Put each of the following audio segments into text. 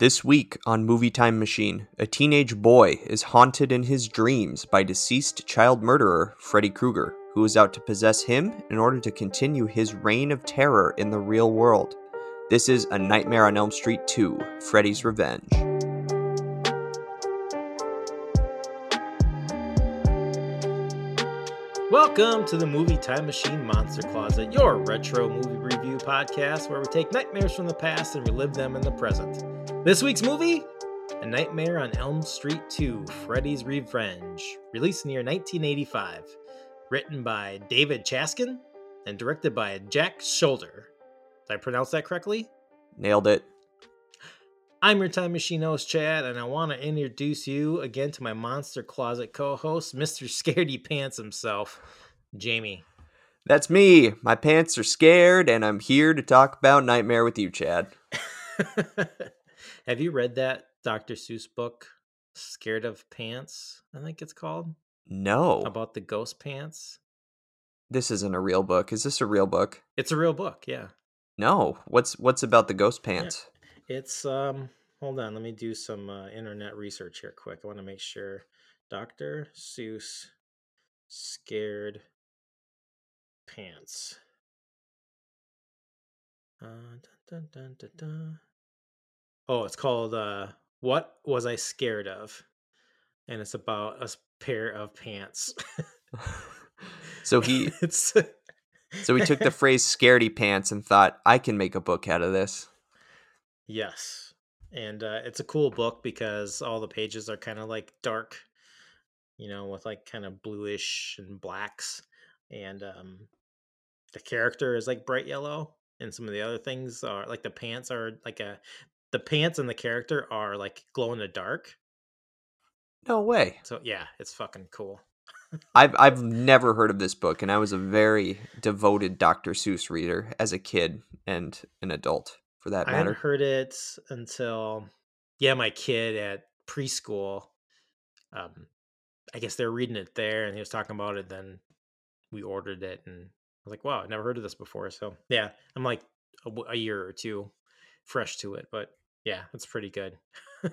This week on Movie Time Machine, a teenage boy is haunted in his dreams by deceased child murderer Freddy Krueger, who is out to possess him in order to continue his reign of terror in the real world. This is A Nightmare on Elm Street 2 Freddy's Revenge. Welcome to the Movie Time Machine Monster Closet, your retro movie review podcast where we take nightmares from the past and relive them in the present. This week's movie A Nightmare on Elm Street 2 Freddy's Revenge, released in the year 1985. Written by David Chaskin and directed by Jack Sholder. Did I pronounce that correctly? Nailed it. I'm your time machine host, Chad, and I want to introduce you again to my Monster Closet co host, Mr. Scaredy Pants himself, Jamie. That's me. My pants are scared, and I'm here to talk about Nightmare with you, Chad. Have you read that Dr. Seuss book, Scared of Pants? I think it's called. No. About the ghost pants? This isn't a real book. Is this a real book? It's a real book, yeah. No. What's what's about the ghost pants? It's um hold on, let me do some uh, internet research here quick. I want to make sure Dr. Seuss scared pants. Uh, dun, dun, dun, dun, dun. Oh, it's called uh What Was I Scared of? And it's about a pair of pants. so he it's so he took the phrase scaredy pants and thought, I can make a book out of this. Yes. And uh, it's a cool book because all the pages are kind of like dark, you know, with like kind of bluish and blacks. And um, the character is like bright yellow. And some of the other things are like the pants are like a, the pants and the character are like glow in the dark. No way. So yeah, it's fucking cool. I've I've never heard of this book, and I was a very devoted Dr. Seuss reader as a kid and an adult, for that I matter. hadn't heard it until yeah, my kid at preschool. Um, I guess they're reading it there, and he was talking about it. Then we ordered it, and I was like, "Wow, I've never heard of this before." So yeah, I'm like a year or two fresh to it, but yeah, it's pretty good.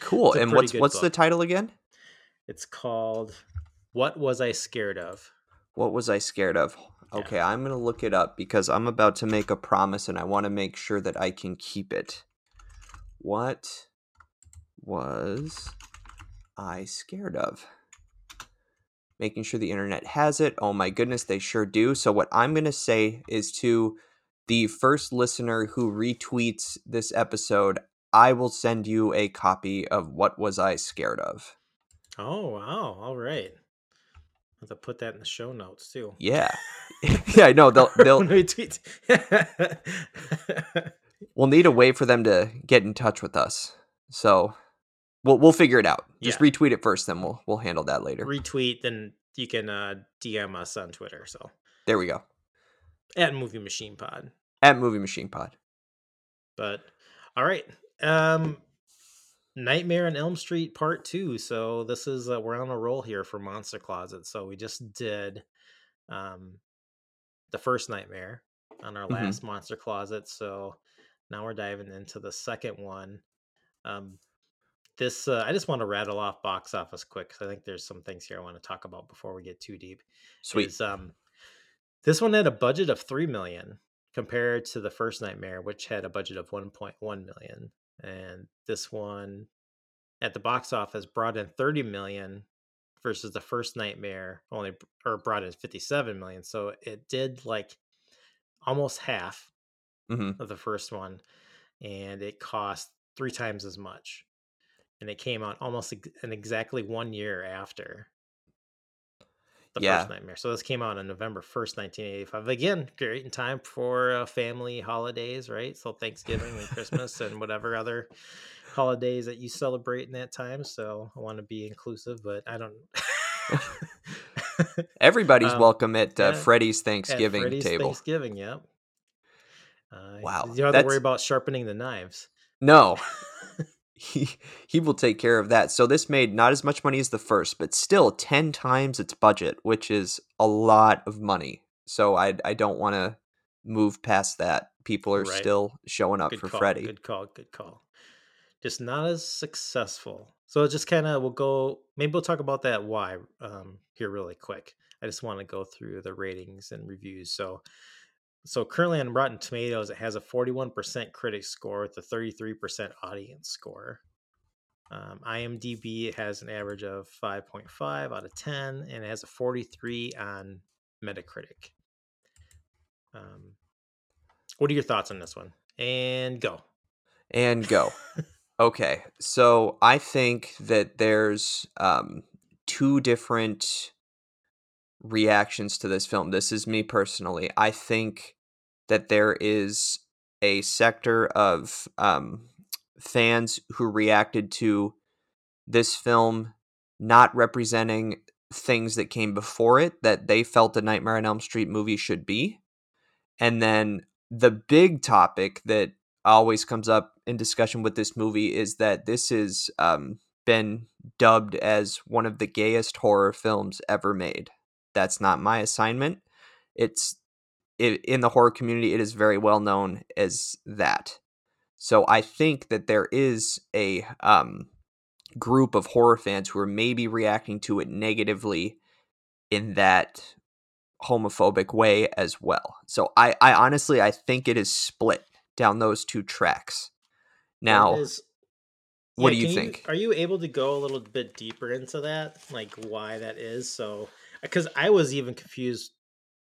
Cool. And what's what's the title again? it's called "What Was I Scared of?" What was I scared of? Yeah. Okay, I'm gonna look it up because I'm about to make a promise, and I want to make sure that I can keep it. What was I scared of? Making sure the internet has it. Oh my goodness, they sure do. So, what I'm going to say is to the first listener who retweets this episode, I will send you a copy of What Was I Scared of? Oh wow! All right, I have to put that in the show notes too. Yeah. yeah, I know. They'll, they'll, when we tweet. we'll need a way for them to get in touch with us. So, we'll, we'll figure it out. Just Yeah. retweet it first, then we'll, we'll handle that later. retweet, then you can uh, DM us on Twitter. So there we go. At Movie Machine Pod. At Movie Machine Pod. But all right, um, Nightmare on Elm Street Part Two. So this is uh, we're on a roll here for Monster Closet. So we just did um, the first Nightmare on our Mhm. last Monster Closet. So now we're diving into the second one. Um, this uh, I just want to rattle off box office quick because I think there's some things here I want to talk about before we get too deep. Sweet. is, um, this one had a budget of three million compared to the first Nightmare, which had a budget of one point one million, and this one at the box office brought in thirty million versus the first Nightmare only or brought in fifty seven million. So it did like almost half hmm of the first one, and it cost three times as much. And it came out almost ex- an exactly one year after the Yeah. first Nightmare. So this came out on November 1st, 1985. Again, great in time for uh, family holidays, right? So Thanksgiving and Christmas and whatever other holidays that you celebrate in that time. So I want to be inclusive, but I don't. Everybody's Um, welcome at uh, Freddy's At Thanksgiving Freddy's table. Thanksgiving, yep. Uh, Wow, You don't have to worry about sharpening the knives. No, he he will take care of that. So this made not as much money as the first, but still ten times its budget, which is a lot of money. So I I don't want to move past that. People are Right. still showing up Good for call. Freddy. Good call. Good call. just not as successful. So just kind of we'll go. Maybe we'll talk about that why um, here really quick. I just want to go through the ratings and reviews. So, so currently on Rotten Tomatoes, it has a 41% critic score with a 33% audience score. Um, IMDb has an average of 5.5 out of 10, and it has a 43 on Metacritic. Um, what are your thoughts on this one? And go. And go. okay, so I think that there's um, two different reactions to this film. This is me personally. I think that there is a sector of um, fans who reacted to this film not representing things that came before it that they felt the Nightmare on Elm Street movie should be. And then the big topic that always comes up in discussion with this movie is that this has um, been dubbed as one of the gayest horror films ever made. That's not my assignment. It's it, in the horror community, it is very well known as that. So I think that there is a um, group of horror fans who are maybe reacting to it negatively in that homophobic way as well. So I, I honestly I think it is split down those two tracks. Now, is, what yeah, do you think? You, are you able to go a little bit deeper into that, like why that is? So, because I was even confused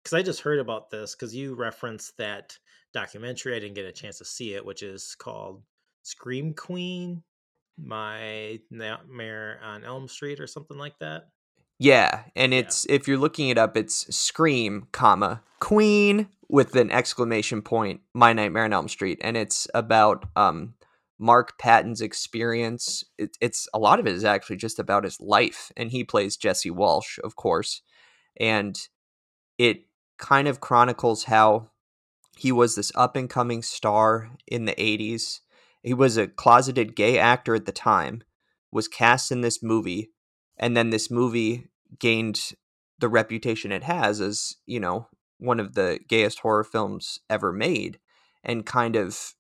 because I just heard about this because you referenced that documentary. I didn't get a chance to see it, which is called Scream Queen, My Nightmare on Elm Street, or something like that. Yeah, and it's yeah. if you're looking it up, it's Scream, comma Queen with an exclamation point. My Nightmare on Elm Street, and it's about um Mark Patton's experience. It, it's a lot of it is actually just about his life, and he plays Jesse Walsh, of course, and it kind of chronicles how he was this up and coming star in the 80s. He was a closeted gay actor at the time, was cast in this movie, and then this movie gained the reputation it has as, you know, one of the gayest horror films ever made and kind of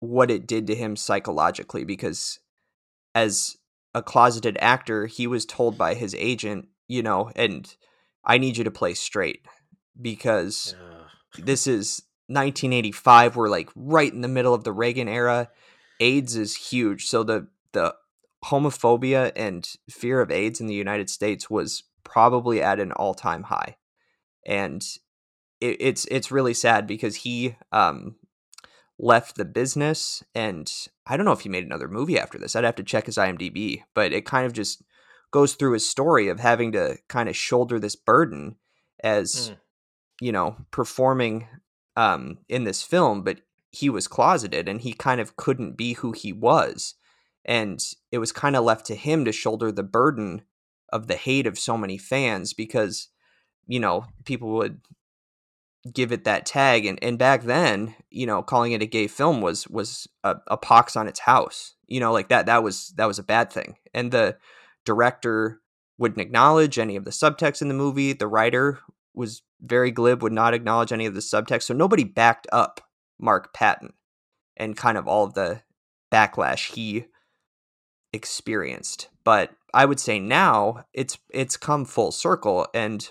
what it did to him psychologically because as a closeted actor, he was told by his agent, you know, and I need you to play straight because yeah. this is 1985 we're like right in the middle of the Reagan era. AIDS is huge. So the the homophobia and fear of AIDS in the United States was probably at an all-time high. And it, it's it's really sad because he um left the business and I don't know if he made another movie after this. I'd have to check his IMDb, but it kind of just goes through his story of having to kind of shoulder this burden as mm. you know performing um, in this film, but he was closeted and he kind of couldn't be who he was. And it was kind of left to him to shoulder the burden of the hate of so many fans because, you know, people would give it that tag and, and back then you know calling it a gay film was was a, a pox on its house you know like that that was that was a bad thing and the director wouldn't acknowledge any of the subtext in the movie the writer was very glib, would not acknowledge any of the subtext. So nobody backed up Mark Patton and kind of all of the backlash he experienced. But I would say now it's it's come full circle and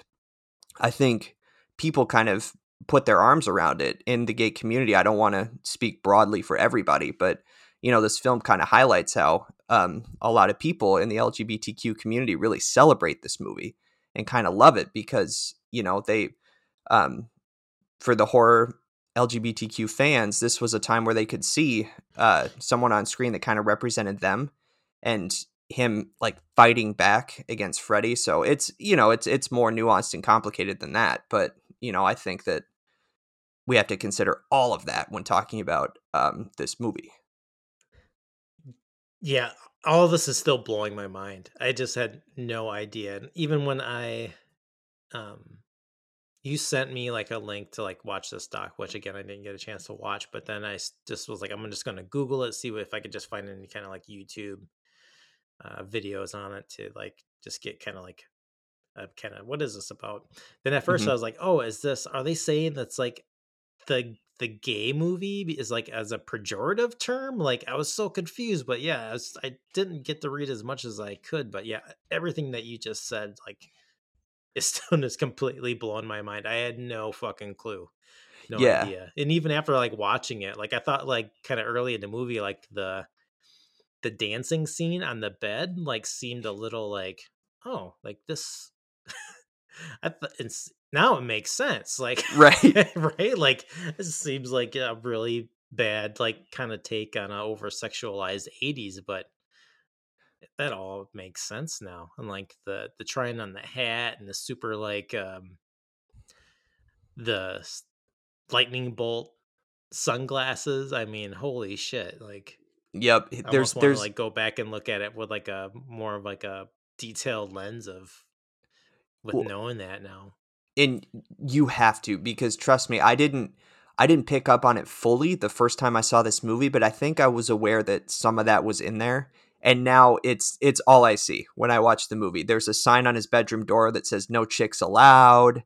I think people kind of put their arms around it in the gay community. I don't want to speak broadly for everybody, but you know, this film kind of highlights how um, a lot of people in the LGBTQ community really celebrate this movie and kind of love it because you know they um, for the horror LGBTQ fans, this was a time where they could see uh, someone on screen that kind of represented them and him like fighting back against Freddy. So it's you know it's it's more nuanced and complicated than that. But you know I think that we have to consider all of that when talking about um, this movie. Yeah, all of this is still blowing my mind. I just had no idea. And even when I um you sent me like a link to like watch this doc, which again I didn't get a chance to watch. But then I just was like, I'm just gonna Google it, see if I could just find any kind of like YouTube uh, videos on it to like just get kind of like kind of what is this about? Then at 1st mm-hmm. I was like, oh, is this? Are they saying that's like the the gay movie is like as a pejorative term. Like I was so confused, but yeah, I, was, I didn't get to read as much as I could. But yeah, everything that you just said, like, is just completely blown my mind. I had no fucking clue, no Yeah. idea. And even after like watching it, like I thought, like kind of early in the movie, like the the dancing scene on the bed, like seemed a little like, oh, like this. I th- now it makes sense. Like Right. right? Like this seems like a really bad, like kind of take on a over sexualized 80s, but that all makes sense now. And like the the trying on the hat and the super like um the lightning bolt sunglasses. I mean, holy shit! Like Yep. I There's want to like go back and look at it with like a more of like a detailed lens of with well, knowing that now. and you have to because trust me, I didn't I didn't pick up on it fully the first time I saw this movie, but I think I was aware that some of that was in there. And now it's it's all I see when I watch the movie. There's a sign on his bedroom door that says no chicks allowed.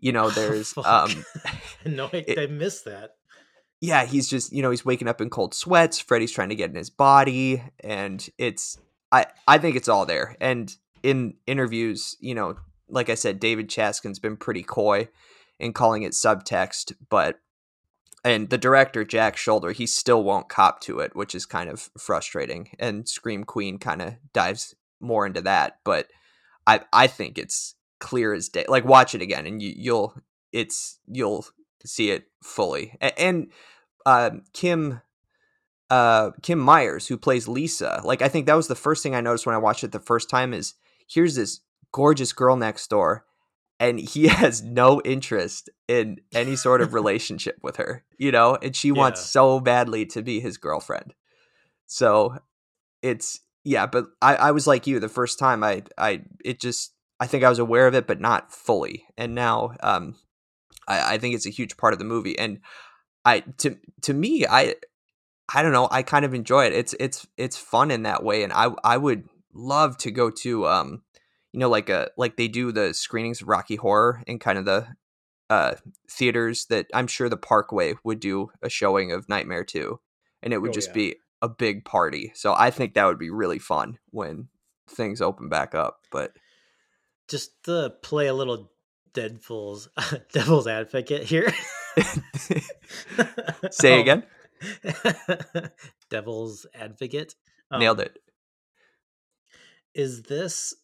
You know, there's Fuck. um no, I, it- I missed that. yeah, he's just you know he's waking up in cold sweats. Freddy's trying to get in his body, and it's I I think it's all there. And in interviews, you know, like I said, David Chaskin's been pretty coy in calling it subtext, but and the director Jack Sholder, he still won't cop to it, which is kind of frustrating. And Scream Queen kind of dives more into that, but I I think it's clear as day. Like watch it again, and you, you'll it's you'll see it fully. A- And um, Kim uh, Kim Myers, who plays Lisa, like I think that was the first thing I noticed when I watched it the first time. Is here's this gorgeous girl next door, and he has no interest in any sort of relationship with her, you know, and she wants so badly to be his girlfriend. So it's yeah, but I, I was like you the first time I I it just I think I was aware of it but not fully. And now um I, I think it's a huge part of the movie. And I to to me I I don't know, I kind of enjoy it. It's it's it's fun in that way and I I would love to go to um you know like a like they do the screenings of Rocky Horror in kind of the uh theaters that I'm sure the Parkway would do a showing of Nightmare 2 and it would Oh, just yeah. be a big party. So I think that would be really fun when things open back up. But Just to play a little devil's devil's advocate here. say Um, again, devil's advocate. nailed Um, it. Is this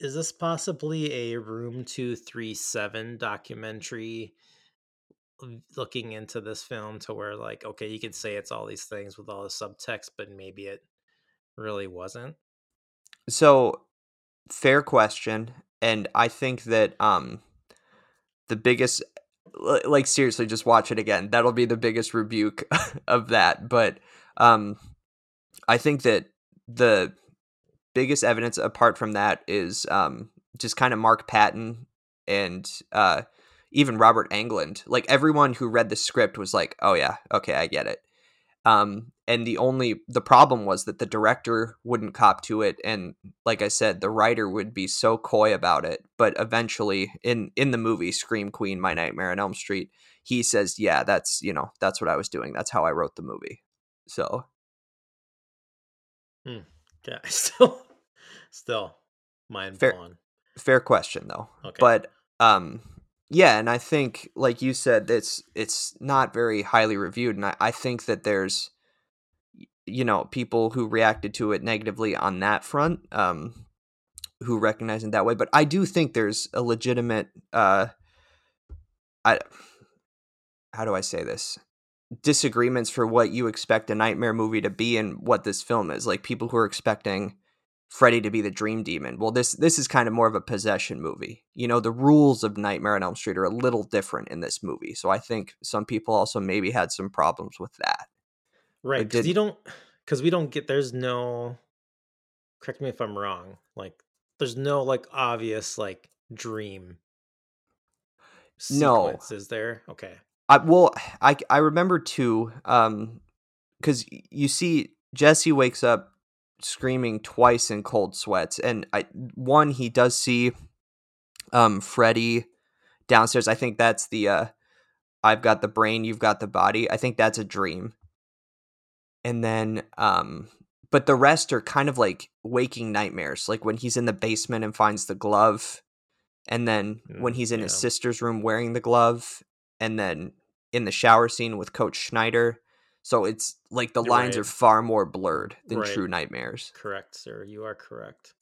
is this possibly a room 237 documentary looking into this film to where like okay you could say it's all these things with all the subtext but maybe it really wasn't So fair question, and I think that um the biggest like seriously just watch it again. That'll be the biggest rebuke of that. But um I think that the biggest evidence apart from that is um just kind of Mark Patton and uh even Robert Englund. Like everyone who read the script was like, "Oh yeah, okay, I get it." Um and the only the problem was that the director wouldn't cop to it and like I said, the writer would be so coy about it, but eventually in in the movie Scream Queen My Nightmare on Elm Street, he says, "Yeah, that's, you know, that's what I was doing. That's how I wrote the movie." So, yeah still still mind Fair- blown fair question though. okay But um yeah, and I think like you said it's it's not very highly reviewed and I, I think that there's you know, people who reacted to it negatively on that front um who recognize it that way, but I do think there's a legitimate uh I how do I say this? Disagreements for what you expect a nightmare movie to be and what this film is. Like people who are expecting Freddy to be the dream demon. Well, this this is kind of more of a possession movie. You know, the rules of Nightmare on Elm Street are a little different in this movie. So I think some people also maybe had some problems with that. right because you don't because we don't get there's no correct me if i'm wrong like there's no like obvious like dream No. sequence, is there okay I well, I I remember too um cuz you see Jesse wakes up screaming twice in cold sweats and I one he does see um Freddy downstairs. I think that's the uh I've got the brain, you've got the body. I think that's a dream. And then um but the rest are kind of like waking nightmares, like when he's in the basement and finds the glove and then when Mm, he's in his sister's room wearing the glove and then in the shower scene with coach Schneider. So it's like the lines are far more blurred than Right. true nightmares. Correct, sir. You are correct.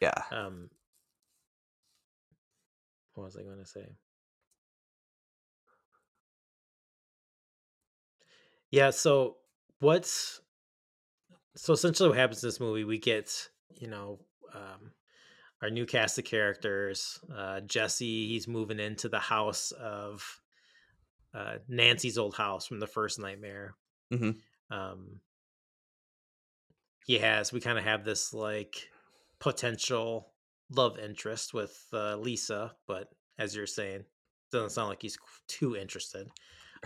Yeah. Um, what was I going to say? Yeah. So what's so essentially what happens in this movie? We get you know um, our new cast of characters. Uh, Jesse, he's moving into the house of uh, Nancy's old house from the first Nightmare. Mhm. Um, he has. We kind of have this like potential love interest with uh, Lisa, but as you're saying, doesn't sound like he's too interested.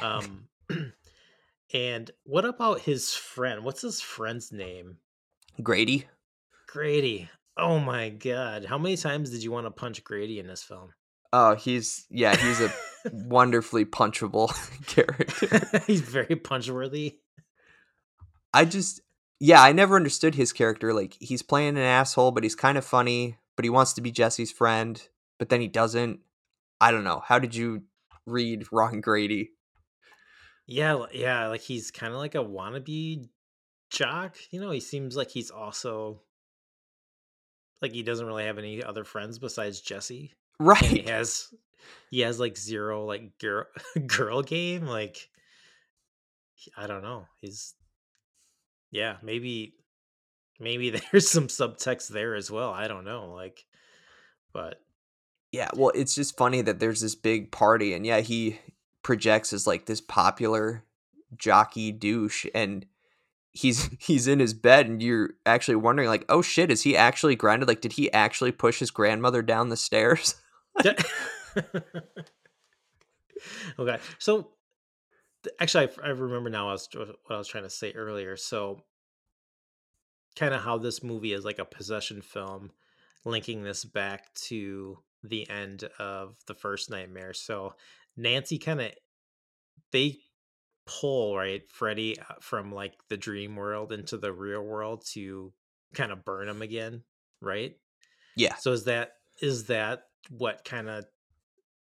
Um, and what about his friend? What's his friend's name? Grady. Grady. Oh my god! How many times did you want to punch Grady in this film? Oh, he's yeah, he's a wonderfully punchable character. he's very punch-worthy. I just yeah, I never understood his character. Like he's playing an asshole, but he's kind of funny, but he wants to be Jesse's friend, but then he doesn't. I don't know. How did you read Ron Grady? Yeah, yeah, like he's kind of like a wannabe jock. You know, he seems like he's also like he doesn't really have any other friends besides Jesse. And he has he has like zero like girl girl game. Like I don't know. He's yeah, maybe maybe there's some subtext there as well. I don't know. Like, but Yeah, well, it's just funny that there's this big party and yeah, he projects as like this popular jockey douche and he's he's in his bed and you're actually wondering like, "Oh shit, is he actually grounded? Like did he actually push his grandmother down the stairs?" okay, so actually, I remember now. I was what I was trying to say earlier. So, kind of how this movie is like a possession film, linking this back to the end of the first nightmare. So, Nancy kind of they pull right Freddy uh, from like the dream world into the real world to kind of burn him again, right? yeah. So is that is that what kind of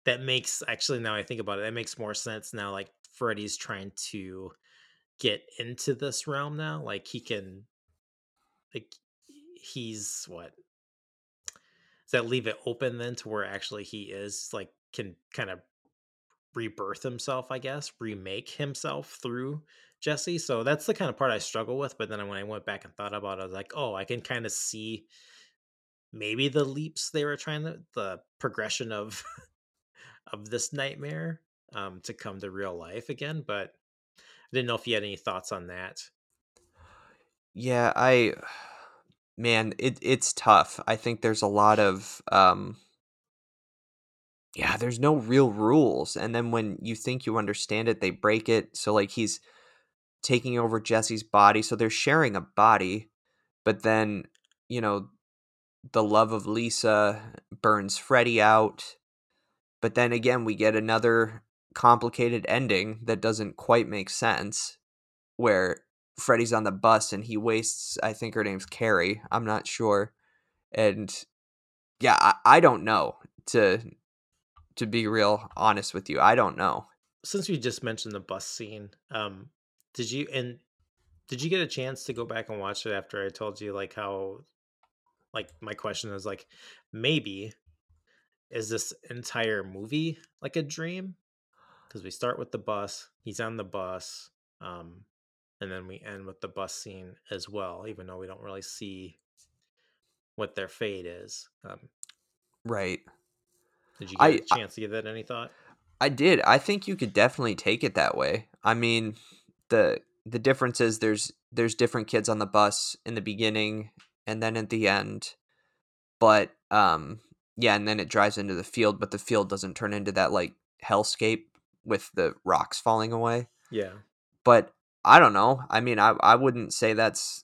that makes actually now I think about it, that makes more sense now. Like Freddy's trying to get into this realm now. Like he can like he's what does that leave it open then to where actually he is like can kind of rebirth himself, I guess, remake himself through Jesse. So that's the kind of part I struggle with. But then when I went back and thought about it, I was like, oh, I can kind of see maybe the leaps they were trying to the progression of of this nightmare um to come to real life again. But I didn't know if you had any thoughts on that. Yeah, I man, it it's tough. I think there's a lot of um yeah, there's no real rules. And then when you think you understand it, they break it. So like he's taking over Jesse's body, so they're sharing a body, but then, you know, the love of Lisa burns Freddy out. But then again, we get another complicated ending that doesn't quite make sense where Freddy's on the bus and he wastes I think her name's Carrie. I'm not sure. And yeah, I, I don't know to to be real honest with you. I don't know. Since we just mentioned the bus scene, um, did you and did you get a chance to go back and watch it after I told you like how like my question is like maybe is this entire movie like a dream? Because we start with the bus, he's on the bus, um, and then we end with the bus scene as well, even though we don't really see what their fate is. Um, Right. did you get I- a chance to give that any thought? I did. I think you could definitely take it that way. I mean, the the difference is there's there's different kids on the bus in the beginning and then at the end. But um yeah, and then it drives into the field, but the field doesn't turn into that like hellscape with the rocks falling away. Yeah. But I don't know. I mean, I I wouldn't say that's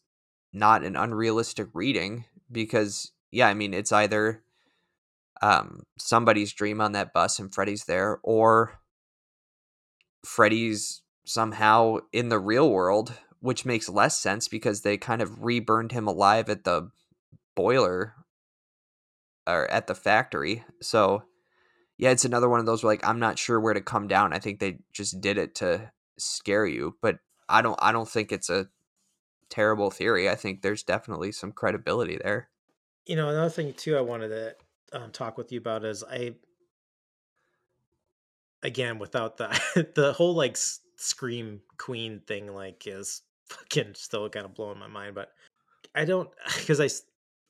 not an unrealistic reading because yeah, I mean, it's either um somebody's dream on that bus and Freddy's there or Freddy's somehow in the real world, which makes less sense because they kind of reburned him alive at the boiler or at the factory. So yeah, it's another one of those where like I'm not sure where to come down. I think they just did it to scare you, but I don't I don't think it's a terrible theory. I think there's definitely some credibility there. You know, another thing too I wanted to um, talk with you about is I again without the the whole like scream queen thing like is fucking still kind of blowing my mind but i don't because i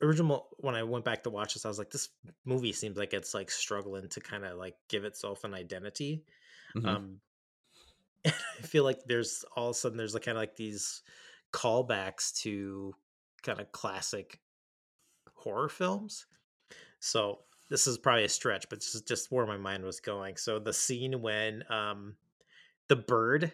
original when i went back to watch this i was like this movie seems like it's like struggling to kind of like give itself an identity mm-hmm. um i feel like there's all of a sudden there's like kind of like these callbacks to kind of classic horror films so this is probably a stretch, but this is just where my mind was going. So the scene when um the bird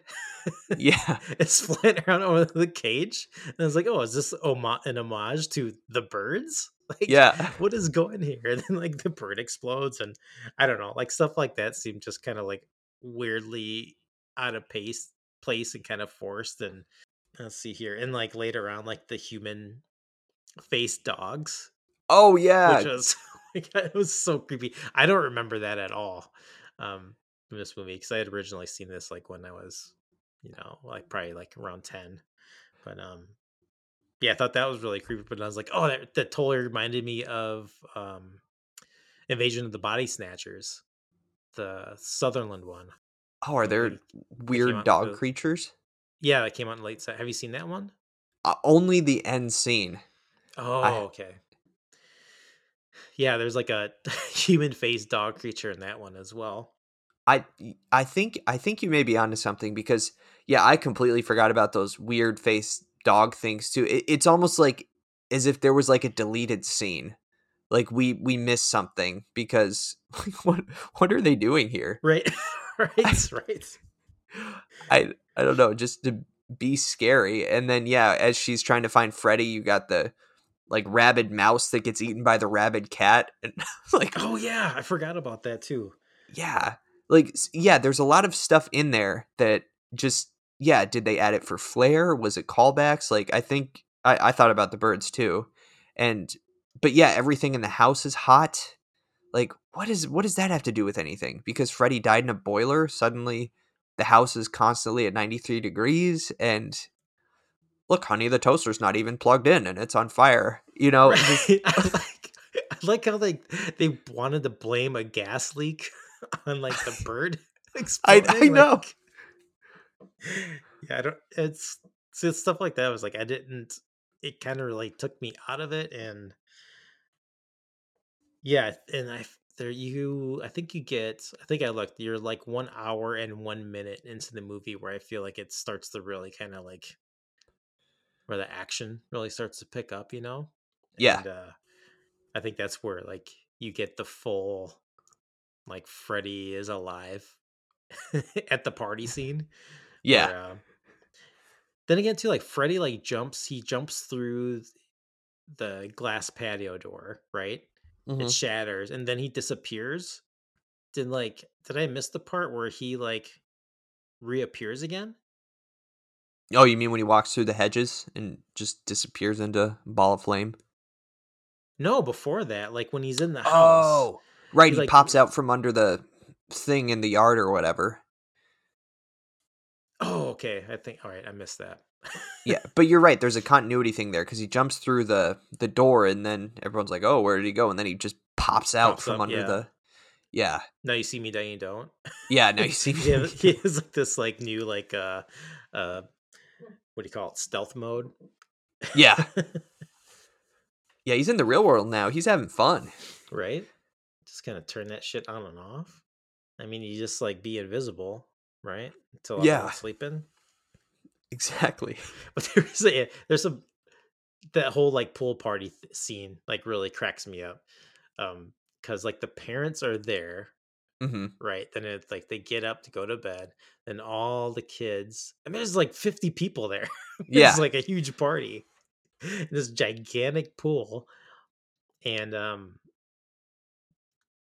yeah. it's flying around over the cage and i was like oh is this an homage to the birds? Like yeah. what is going here? And then like the bird explodes and i don't know like stuff like that seemed just kind of like weirdly out of pace place and kind of forced and let's see here and like later on like the human face dogs oh yeah. which was it was so creepy. I don't remember that at all. Um, this movie because I had originally seen this like when I was, you know, like probably like around ten. But um, yeah, I thought that was really creepy. But I was like, oh, that, that totally reminded me of um, Invasion of the Body Snatchers, the Sutherland one. Oh, are there weird dog creatures? Yeah, that came out in late. Have you seen that one? Uh, only the end scene. Oh, I, okay. Yeah, there's like a human faced dog creature in that one as well. I I think I think you may be onto something because yeah, I completely forgot about those weird face dog things too. It, it's almost like as if there was like a deleted scene. Like we we missed something because like, what what are they doing here? Right. right. right. I I don't know, just to be scary. And then yeah, as she's trying to find Freddy, you got the like rabid mouse that gets eaten by the rabid cat and like oh yeah i forgot about that too yeah like yeah there's a lot of stuff in there that just yeah did they add it for flair was it callbacks like i think i, I thought about the birds too and but yeah everything in the house is hot like what is what does that have to do with anything because freddy died in a boiler suddenly the house is constantly at 93 degrees and look, honey, the toaster's not even plugged in and it's on fire. You know, right. I like I like how they they wanted to blame a gas leak on like the bird. I, I know. yeah, I don't. It's, it's stuff like that. I was like, I didn't. It kind of like took me out of it, and yeah, and I there you. I think you get. I think I looked. You're like one hour and one minute into the movie where I feel like it starts to really kind of like where the action really starts to pick up, you know? Yeah. And, uh, I think that's where like you get the full like Freddy is alive at the party scene. Yeah. Where, uh, then again, too, like Freddy like jumps, he jumps through the glass patio door, right? Mm-hmm. It shatters, and then he disappears. Did like did I miss the part where he like reappears again? Oh, you mean when he walks through the hedges and just disappears into ball of flame? No, before that, like when he's in the house. Oh, right. He like, pops out from under the thing in the yard or whatever. Oh, okay. I think. All right, I missed that. yeah, but you're right. There's a continuity thing there because he jumps through the the door, and then everyone's like, "Oh, where did he go?" And then he just pops out pops from up, under yeah. the. Yeah. Now you see me, you don't. Yeah. Now you see me. he has like this like new like uh uh what do you call it stealth mode yeah yeah he's in the real world now he's having fun right just kind of turn that shit on and off i mean you just like be invisible right until yeah I'm sleeping exactly but there's a there's a that whole like pool party th- scene like really cracks me up um because like the parents are there Mm-hmm. Right. Then it's like they get up to go to bed. Then all the kids, I mean, there's like 50 people there. yeah. It's like a huge party. This gigantic pool. And um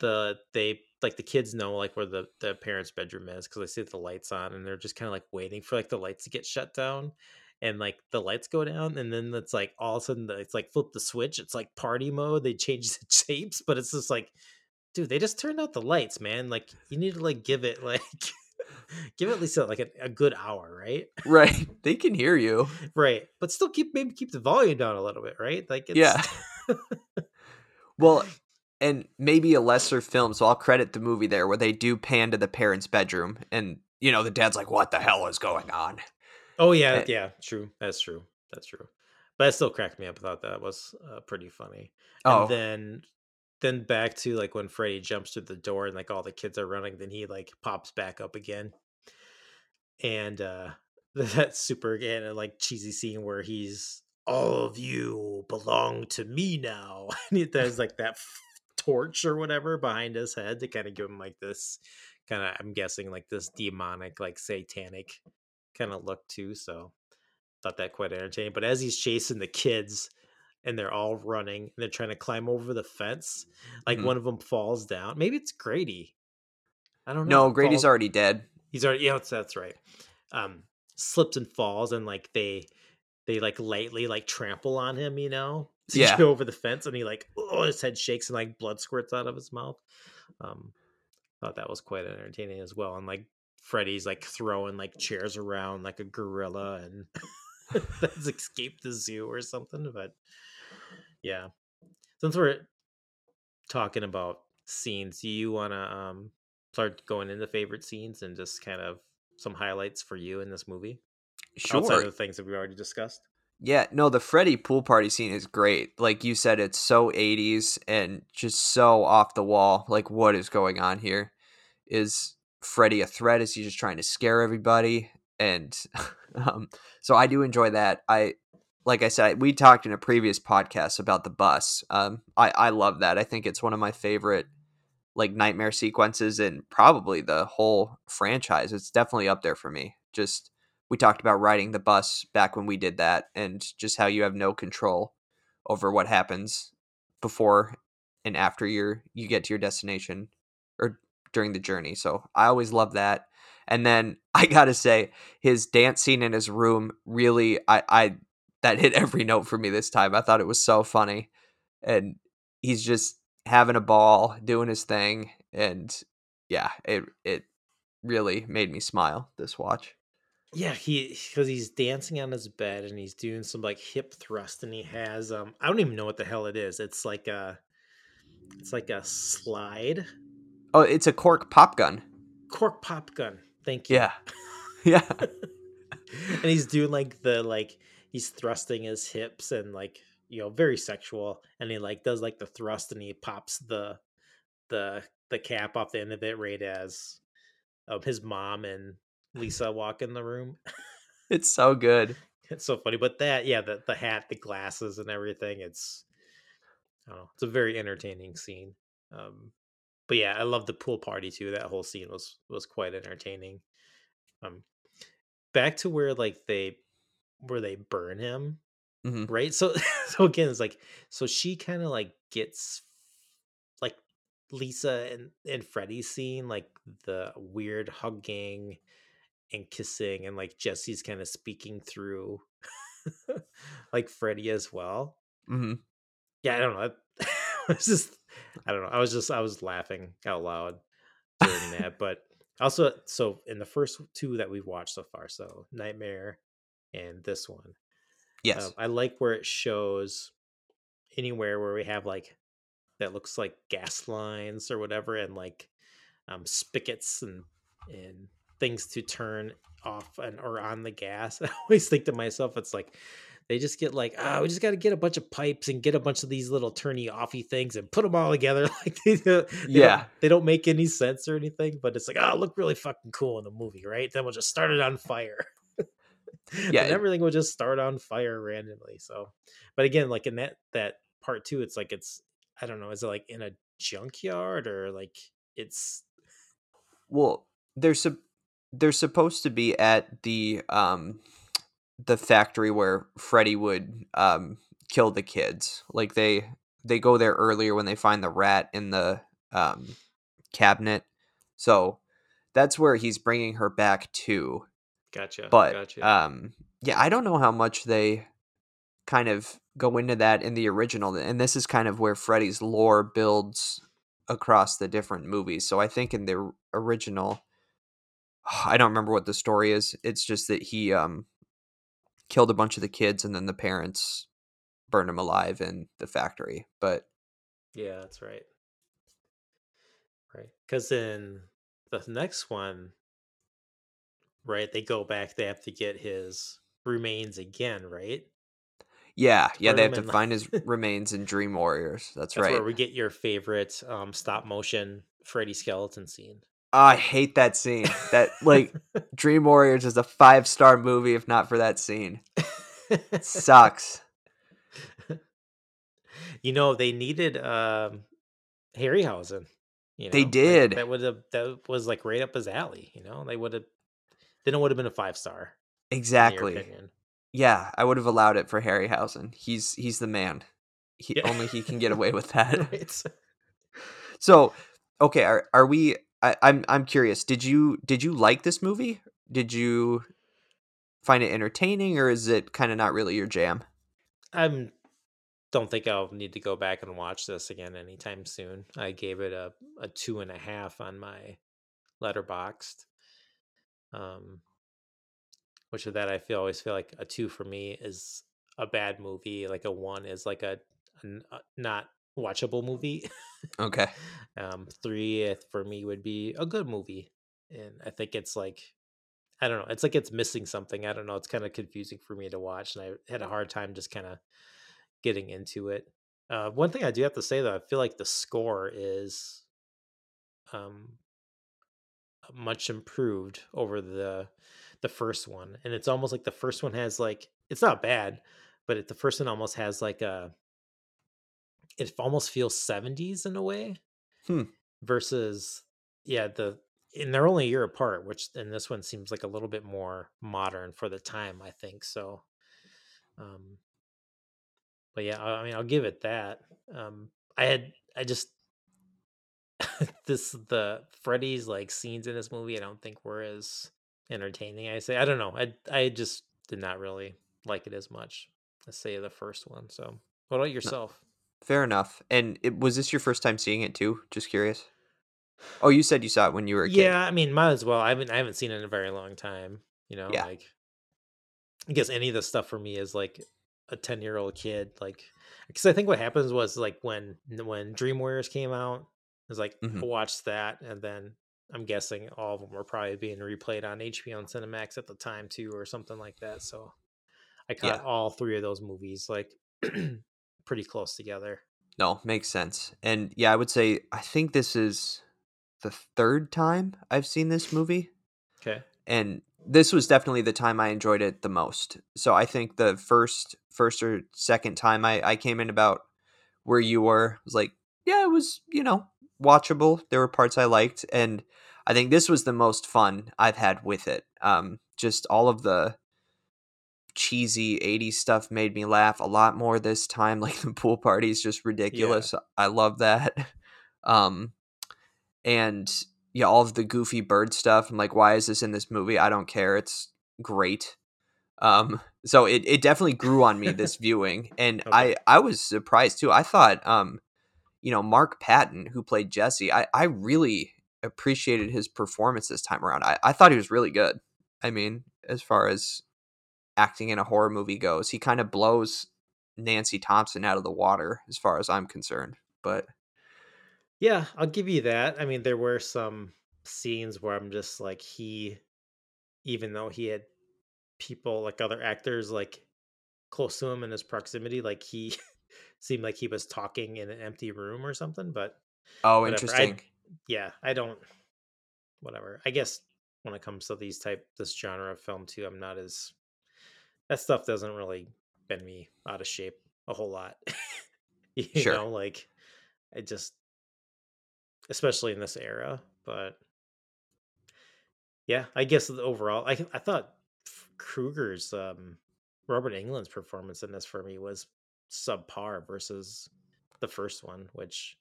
the they like the kids know like where the the parents' bedroom is because they see the lights on and they're just kind of like waiting for like the lights to get shut down. And like the lights go down, and then it's like all of a sudden it's like flip the switch. It's like party mode. They change the shapes, but it's just like, dude, they just turned out the lights, man. Like you need to like give it like give it at least like a, a, good hour, right? Right. They can hear you. right. But still keep maybe keep the volume down a little bit, right? Like it's... Yeah. well, and maybe a lesser film, so I'll credit the movie there where they do pan to the parents' bedroom and you know, the dad's like, What the hell is going on? Oh yeah, and, yeah, true. That's true. That's true. But that still cracked me up. I thought that was uh, pretty funny. And oh. then then back to like when Freddy jumps through the door and like all the kids are running, then he like pops back up again. And uh that super again like cheesy scene where he's all of you belong to me now. and there's like that torch or whatever behind his head to kind of give him like this kind of I'm guessing like this demonic, like satanic kind of look too. So thought that quite entertaining. But as he's chasing the kids, and they're all running and they're trying to climb over the fence. Like mm-hmm. one of them falls down. Maybe it's Grady. I don't know. No, Grady's falls. already dead. He's already yeah, that's right. Um slips and falls and like they they like lightly like trample on him, you know, to yeah. go over the fence and he like oh his head shakes and like blood squirts out of his mouth. Um thought that was quite entertaining as well. And like Freddy's like throwing like chairs around like a gorilla and that's escaped the zoo or something. But yeah. Since we're talking about scenes, do you want to um, start going into favorite scenes and just kind of some highlights for you in this movie? Sure. Outside of the things that we already discussed. Yeah, no, the Freddy pool party scene is great. Like you said, it's so 80s and just so off the wall. Like, what is going on here? Is Freddy a threat? Is he just trying to scare everybody? And um, so I do enjoy that. I like I said, we talked in a previous podcast about the bus. Um, I I love that. I think it's one of my favorite like nightmare sequences and probably the whole franchise. It's definitely up there for me. Just we talked about riding the bus back when we did that, and just how you have no control over what happens before and after you you get to your destination or during the journey. So I always love that. And then I gotta say, his dance scene in his room really I I that hit every note for me this time. I thought it was so funny. And he's just having a ball, doing his thing, and yeah, it it really made me smile this watch. Yeah, he because he's dancing on his bed and he's doing some like hip thrust and he has um I don't even know what the hell it is. It's like a it's like a slide. Oh, it's a cork pop gun. Cork pop gun. Thank you. Yeah. Yeah. and he's doing like the like he's thrusting his hips and like you know very sexual and he like does like the thrust and he pops the the the cap off the end of it right as um, his mom and lisa walk in the room. It's so good. It's so funny but that yeah the, the hat the glasses and everything it's I don't know, it's a very entertaining scene um but yeah i love the pool party too that whole scene was was quite entertaining. Um back to where like they where they burn him mm-hmm. right? So so again it's like so she kind of like gets like lisa and and freddy's scene like the weird hugging and kissing and like jesse's kind of speaking through like freddy as well mm-hmm. yeah i don't know it's just i don't know i was just i was laughing out loud during that but also so in the first two that we've watched so far so nightmare and this one. Yes. Um, I like where it shows anywhere where we have like that looks like gas lines or whatever and like um, spigots and and things to turn off and or on the gas. I always think to myself, it's like they just get like, ah, oh, we just got to get a bunch of pipes and get a bunch of these little turny offy things and put them all together. Like, they, they yeah, don't, they don't make any sense or anything, but it's like, oh, look really fucking cool in the movie, right? Then we'll just start it on fire yeah and everything would just start on fire randomly so but again like in that that part two it's like it's i don't know is it like in a junkyard or like it's well they're su- they're supposed to be at the um the factory where Freddy would um kill the kids like they they go there earlier when they find the rat in the um cabinet. So that's where he's bringing her back to. Gotcha. But gotcha. um, yeah, I don't know how much they kind of go into that in the original, and this is kind of where Freddy's lore builds across the different movies. So I think in the original, I don't remember what the story is. It's just that he um killed a bunch of the kids, and then the parents burned him alive in the factory. But yeah, that's right. Right, because in the next one, right, they go back. They have to get his remains again, right? Yeah, yeah, they have to Burn 'em in, find his remains in Dream Warriors. That's, That's right. where we get your favorite um, stop motion Freddy skeleton scene. I hate that scene. That like Dream Warriors is a five star movie if not for that scene. It sucks. you know, they needed um, Harryhausen. You know, They like, did. that would have that was like right up his alley. You know, they would have. Then it would have been a five star. Exactly. Yeah, I would have allowed it for Harryhausen. He's he's the man. He Yeah. only he can get away with that. right. So, okay, are are we I'm I'm curious. Did you did you like this movie? Did you find it entertaining or is it kind of not really your jam? I'm don't think I'll need to go back and watch this again anytime soon. I gave it a, a two and a half on my Letterboxd. Um which of that I feel always feel like a two for me is a bad movie. Like a one is like a not watchable movie. Okay. um three eh, for me would be a good movie. And I think it's like I don't know. It's like it's missing something. I don't know. It's kind of confusing for me to watch, and I had a hard time just kind of getting into it. Uh, one thing I do have to say though, I feel like the score is um much improved over the the first one, and it's almost like the first one has like it's not bad, but it, the first one almost has like a it almost feels 70s in a way Hmm. versus yeah the and they're only a year apart which and this one seems like a little bit more modern for the time i think so um but yeah i, I mean i'll give it that um i had i just this the freddy's like scenes in this movie i don't think were as entertaining i say i don't know i i just did not really like it as much as say the first one so what about yourself Fair enough. And it, was this your first time seeing it too? Just curious. Oh, you said you saw it when you were a kid. Yeah, I mean, might as well. I haven't I haven't seen it in a very long time. You know, Yeah. like I guess any of the stuff for me is like a ten year old kid. Like, because I think what happens was like when when Dream Warriors came out, it was like Mhm. I watched that, and then I'm guessing all of them were probably being replayed on HBO and Cinemax at the time too, or something like that. So I caught Yeah. all three of those movies like pretty close together. No, makes sense. And yeah, I would say I think this is the third time I've seen this movie. Okay. and this was definitely the time I enjoyed it the most. So I think the first first or second time I, I came in about where you were was like, yeah, it was, you know, watchable. There were parts I liked. And I think this was the most fun I've had with it. Um, just all of the cheesy 80s stuff made me laugh a lot more this time. Like the pool party is just ridiculous. I love that. Um, and yeah, all of the goofy bird stuff. I'm like, why is this in this movie? I don't care. It's great. Um, so it, it definitely grew on me this viewing, and I I was surprised too. I thought, um, you know, Mark Patton who played Jesse, I I really appreciated his performance this time around. I I thought he was really good. I mean, as far as acting in a horror movie goes, he kind of blows Nancy Thompson out of the water as far as I'm concerned. But Yeah, I'll give you that. I mean, there were some scenes where I'm just like he even though he had people like other actors like close to him in his proximity, like he seemed like he was talking in an empty room or something, but oh, Whatever, I- interesting. yeah, I don't whatever. I guess when it comes to these type this genre of film too, I'm not as that stuff doesn't really bend me out of shape a whole lot. you Sure. know, like I just especially in this era, but yeah, I guess overall I I thought Krueger's um Robert Englund's performance in this for me was subpar versus the first one, which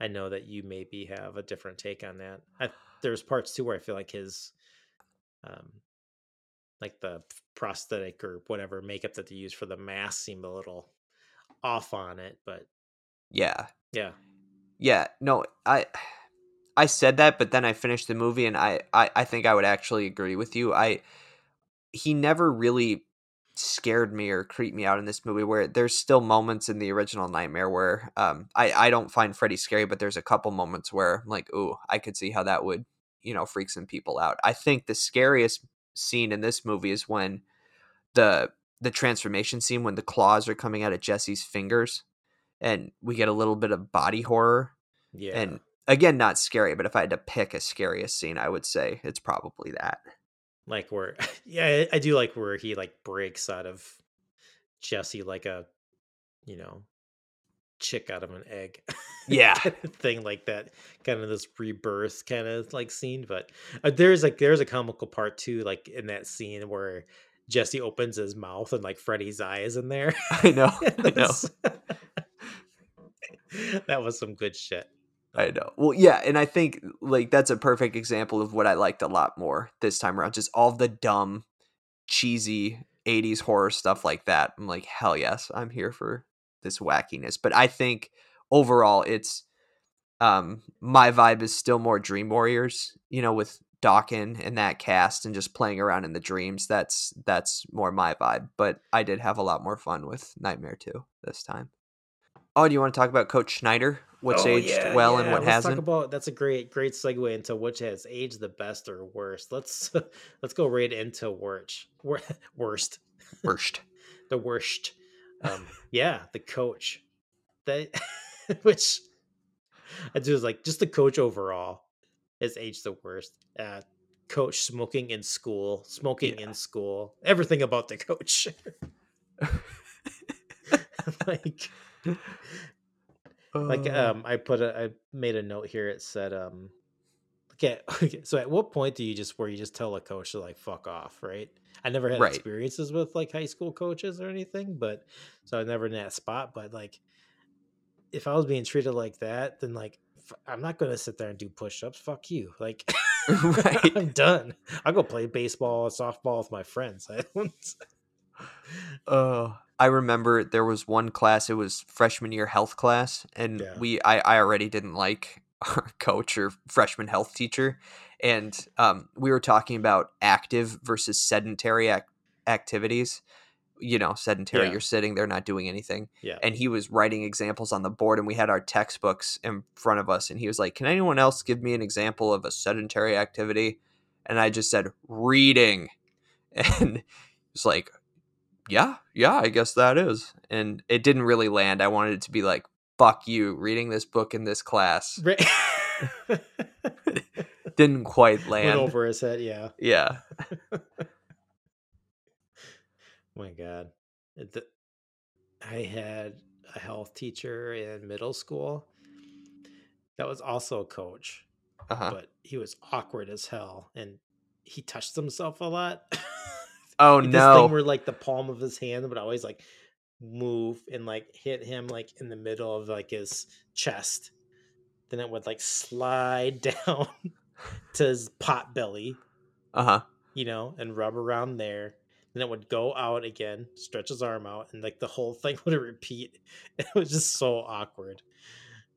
I know that you maybe have a different take on that. I, there's parts too where I feel like his, um, like the prosthetic or whatever makeup that they use for the mask seemed a little off on it, but Yeah. yeah, Yeah. No, I I said that, but then I finished the movie and I, I, I think I would actually agree with you. I he never really scared me or creeped me out in this movie where there's still moments in the original nightmare where um I, I don't find Freddy scary, but there's a couple moments where I'm like, ooh, I could see how that would, you know, freak some people out. I think the scariest scene in this movie is when the the transformation scene when the claws are coming out of Jesse's fingers and we get a little bit of body horror yeah. and again not scary but if i had to pick a scariest scene i would say it's probably that like where yeah I, I do like where he like breaks out of jesse like a you know chick out of an egg Yeah. kind of thing like that kind of this rebirth kind of like scene but uh, there's like there's a comical part too like in that scene where jesse opens his mouth and like freddy's eye is in there. I know i know. That was some good shit. I know. Well yeah and i think like that's a perfect example of what i liked a lot more this time around just all the dumb cheesy 80s horror stuff like that. I'm like hell yes i'm here for this wackiness but i think overall it's um my vibe is still more dream warriors you know with Dokken and that cast and just playing around in the dreams that's that's more my vibe but i did have a lot more fun with nightmare 2 this time. Oh do you want to talk about coach schneider? What's Oh, aged yeah, well and what let's hasn't? Talk about that's a great great segue into which has aged the best or worst. Let's let's go right into worst worst. Worst. The worst. Um, yeah, the coach that which I do is like just the coach overall has aged the worst. Uh, coach smoking in school, smoking Yeah. in school, everything about the coach. like like Uh, um i put a i made a note here it said um okay, okay so at what point do you just where you just tell a coach to like fuck off right i never had Right. experiences with like high school coaches or anything but so i never in that spot but like if i was being treated like that then like i'm not gonna sit there and do push-ups fuck you like Right. i'm done i'll go play baseball or softball with my friends i don't Uh, I remember there was one class. It was freshman year health class, and Yeah. we I, I already didn't like our coach or freshman health teacher, and um, we were talking about active versus sedentary ac- activities. You know, sedentary. Yeah. You're sitting there not doing anything, yeah and he was writing examples on the board, and we had our textbooks in front of us, and he was like, "Can anyone else give me an example of a sedentary activity?" And I just said, "Reading," and was like yeah, yeah, I guess that is. And it didn't really land. I wanted it to be like, fuck you, reading this book in this class. Didn't quite went land. over his head yeah Yeah. my god the- i had a health teacher in middle school that was also a coach Uh-huh. but he was awkward as hell and he touched himself a lot Oh this no. thing where like the palm of his hand would always like move and like hit him like in the middle of like his chest then it would like slide down to his pot belly Uh-huh. you know, and rub around there. Then it would go out again, stretch his arm out, and like the whole thing would repeat. It was just so awkward.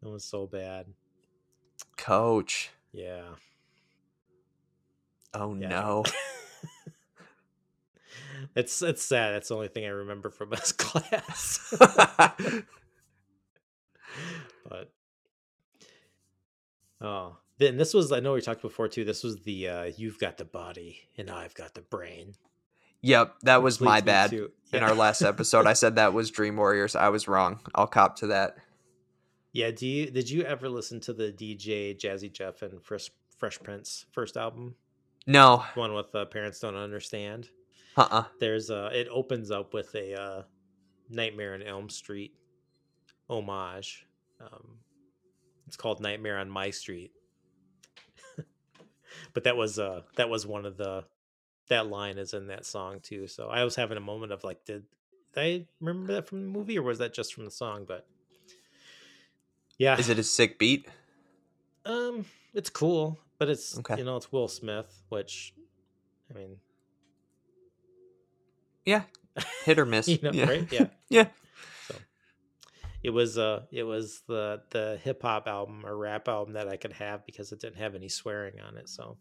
It was so bad. Coach. Yeah. Oh Yeah. no. it's it's sad. That's the only thing I remember from his class. but oh, then this was I know we talked before too. This was the uh you've got the body and I've got the brain. yep, that was my bad. to- In our last episode, I said that was Dream Warriors. I was wrong. I'll cop to that. Yeah, do you did you ever listen to the DJ Jazzy Jeff and Fresh Fresh Prince first album? No. The one with uh, Parents Don't Understand. Uh-uh. There's uh it opens up with a uh Nightmare on Elm Street homage. Um it's called Nightmare on My Street. But that was uh that was one of the that line is in that song too. So I was having a moment of like did, did I remember that from the movie or was that just from the song? But Yeah. Is it a sick beat? Um, it's cool, but it's Okay. you know it's Will Smith, which I mean, Yeah. Hit or miss. you know, yeah. right? Yeah. Yeah. It was uh it was the the hip hop album or rap album that I could have because it didn't have any swearing on it. So,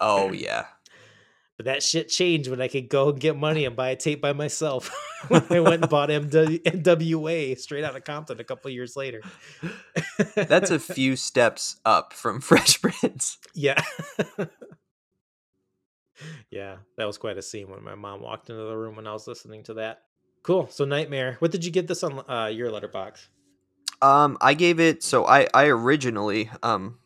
Oh yeah. but that shit changed when I could go and get money and buy a tape by myself. when I went and bought MW, NWA straight out of Compton a couple years later. That's a few steps up from Fresh Prince. Yeah. yeah, that was quite a scene when my mom walked into the room when I was listening to that. Cool. So Nightmare. What did you get this on uh, your letterbox? Um, I gave it so I I originally um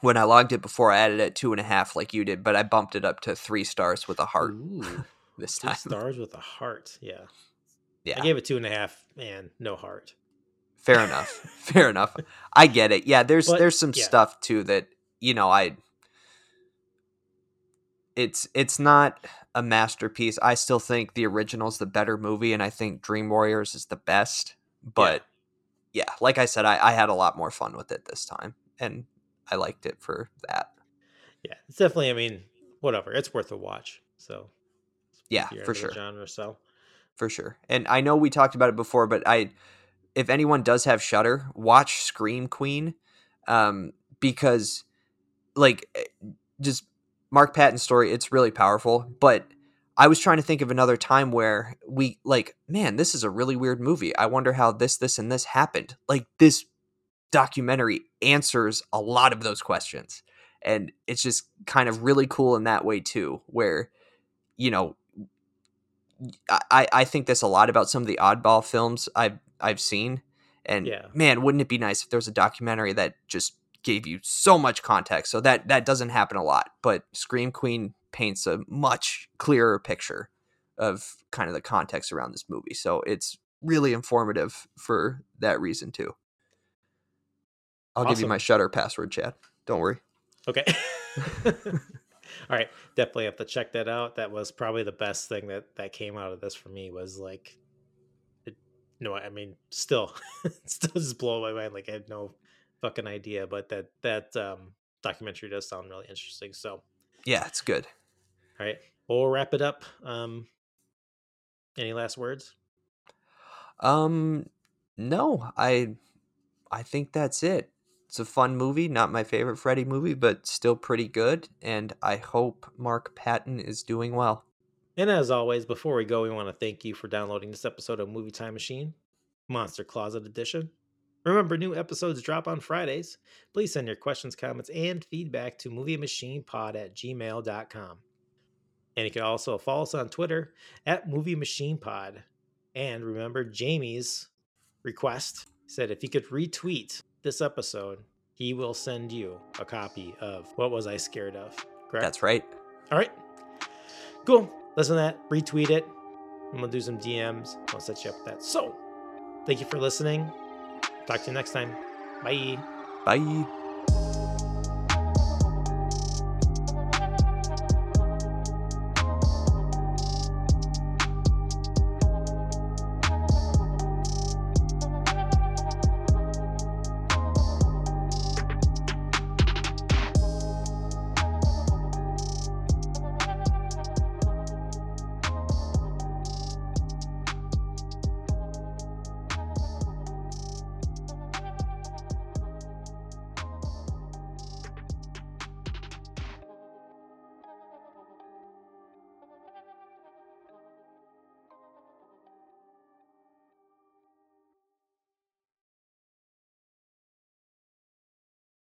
when I logged it before I added it two and a half like you did, but I bumped it up to three stars with a heart Ooh, this time. stars with a heart. Yeah. Yeah, I gave it two and a half and no heart. fair enough. fair enough. I get it. Yeah, there's But, there's some yeah. stuff too that you know I. It's it's not a masterpiece. I still think the original's the better movie, and I think Dream Warriors is the best. But yeah, like I said, I, I had a lot more fun with it this time, and I liked it for that. Yeah, it's definitely. I mean, whatever. It's worth a watch. So, Yeah, for sure. Genre. So, for sure. And I know we talked about it before, but I, if anyone does have Shutter, watch Scream Queen, um, because like eh, just Mark Patton's story, it's really powerful. But I was trying to think of another time where we like, man, this is a really weird movie. I wonder how this, this, and this happened. Like this documentary answers a lot of those questions, and it's just kind of really cool in that way too, where you know I, I think this a lot about some of the oddball films I've I've seen. And Yeah. man, wouldn't it be nice if there was a documentary that just gave you so much context? So that that doesn't happen a lot, but Scream Queen paints a much clearer picture of kind of the context around this movie. So it's really informative for that reason too. I'll give you my shutter password, Chad. Don't worry. okay. All right, definitely have to check that out. That was probably the best thing that that came out of this for me was like, it, no, I mean, still, still just blow my mind. Like I had no fucking idea, but that that um documentary does sound really interesting. So, Yeah, it's good. all right, we'll wrap it up. Um, any last words? Um no, I I think that's it. It's a fun movie, not my favorite Freddy movie, but still pretty good, and I hope Mark Patton is doing well. And as always, before we go, we want to thank you for downloading this episode of Movie Time Machine, Monster Closet Edition. Remember, new episodes drop on Fridays. Please send your questions, comments, and feedback to moviemachinepod at gmail.com. And you can also follow us on Twitter at Movie Machine Pod. And remember Jamie's request said if he could retweet this episode, he will send you a copy of What Was I Scared Of? Correct? That's right. All right. Cool. Listen to that. Retweet it. I'm going to do some DMs. I'll set you up with that. So, thank you for listening. Talk to you next time. Bye. Bye.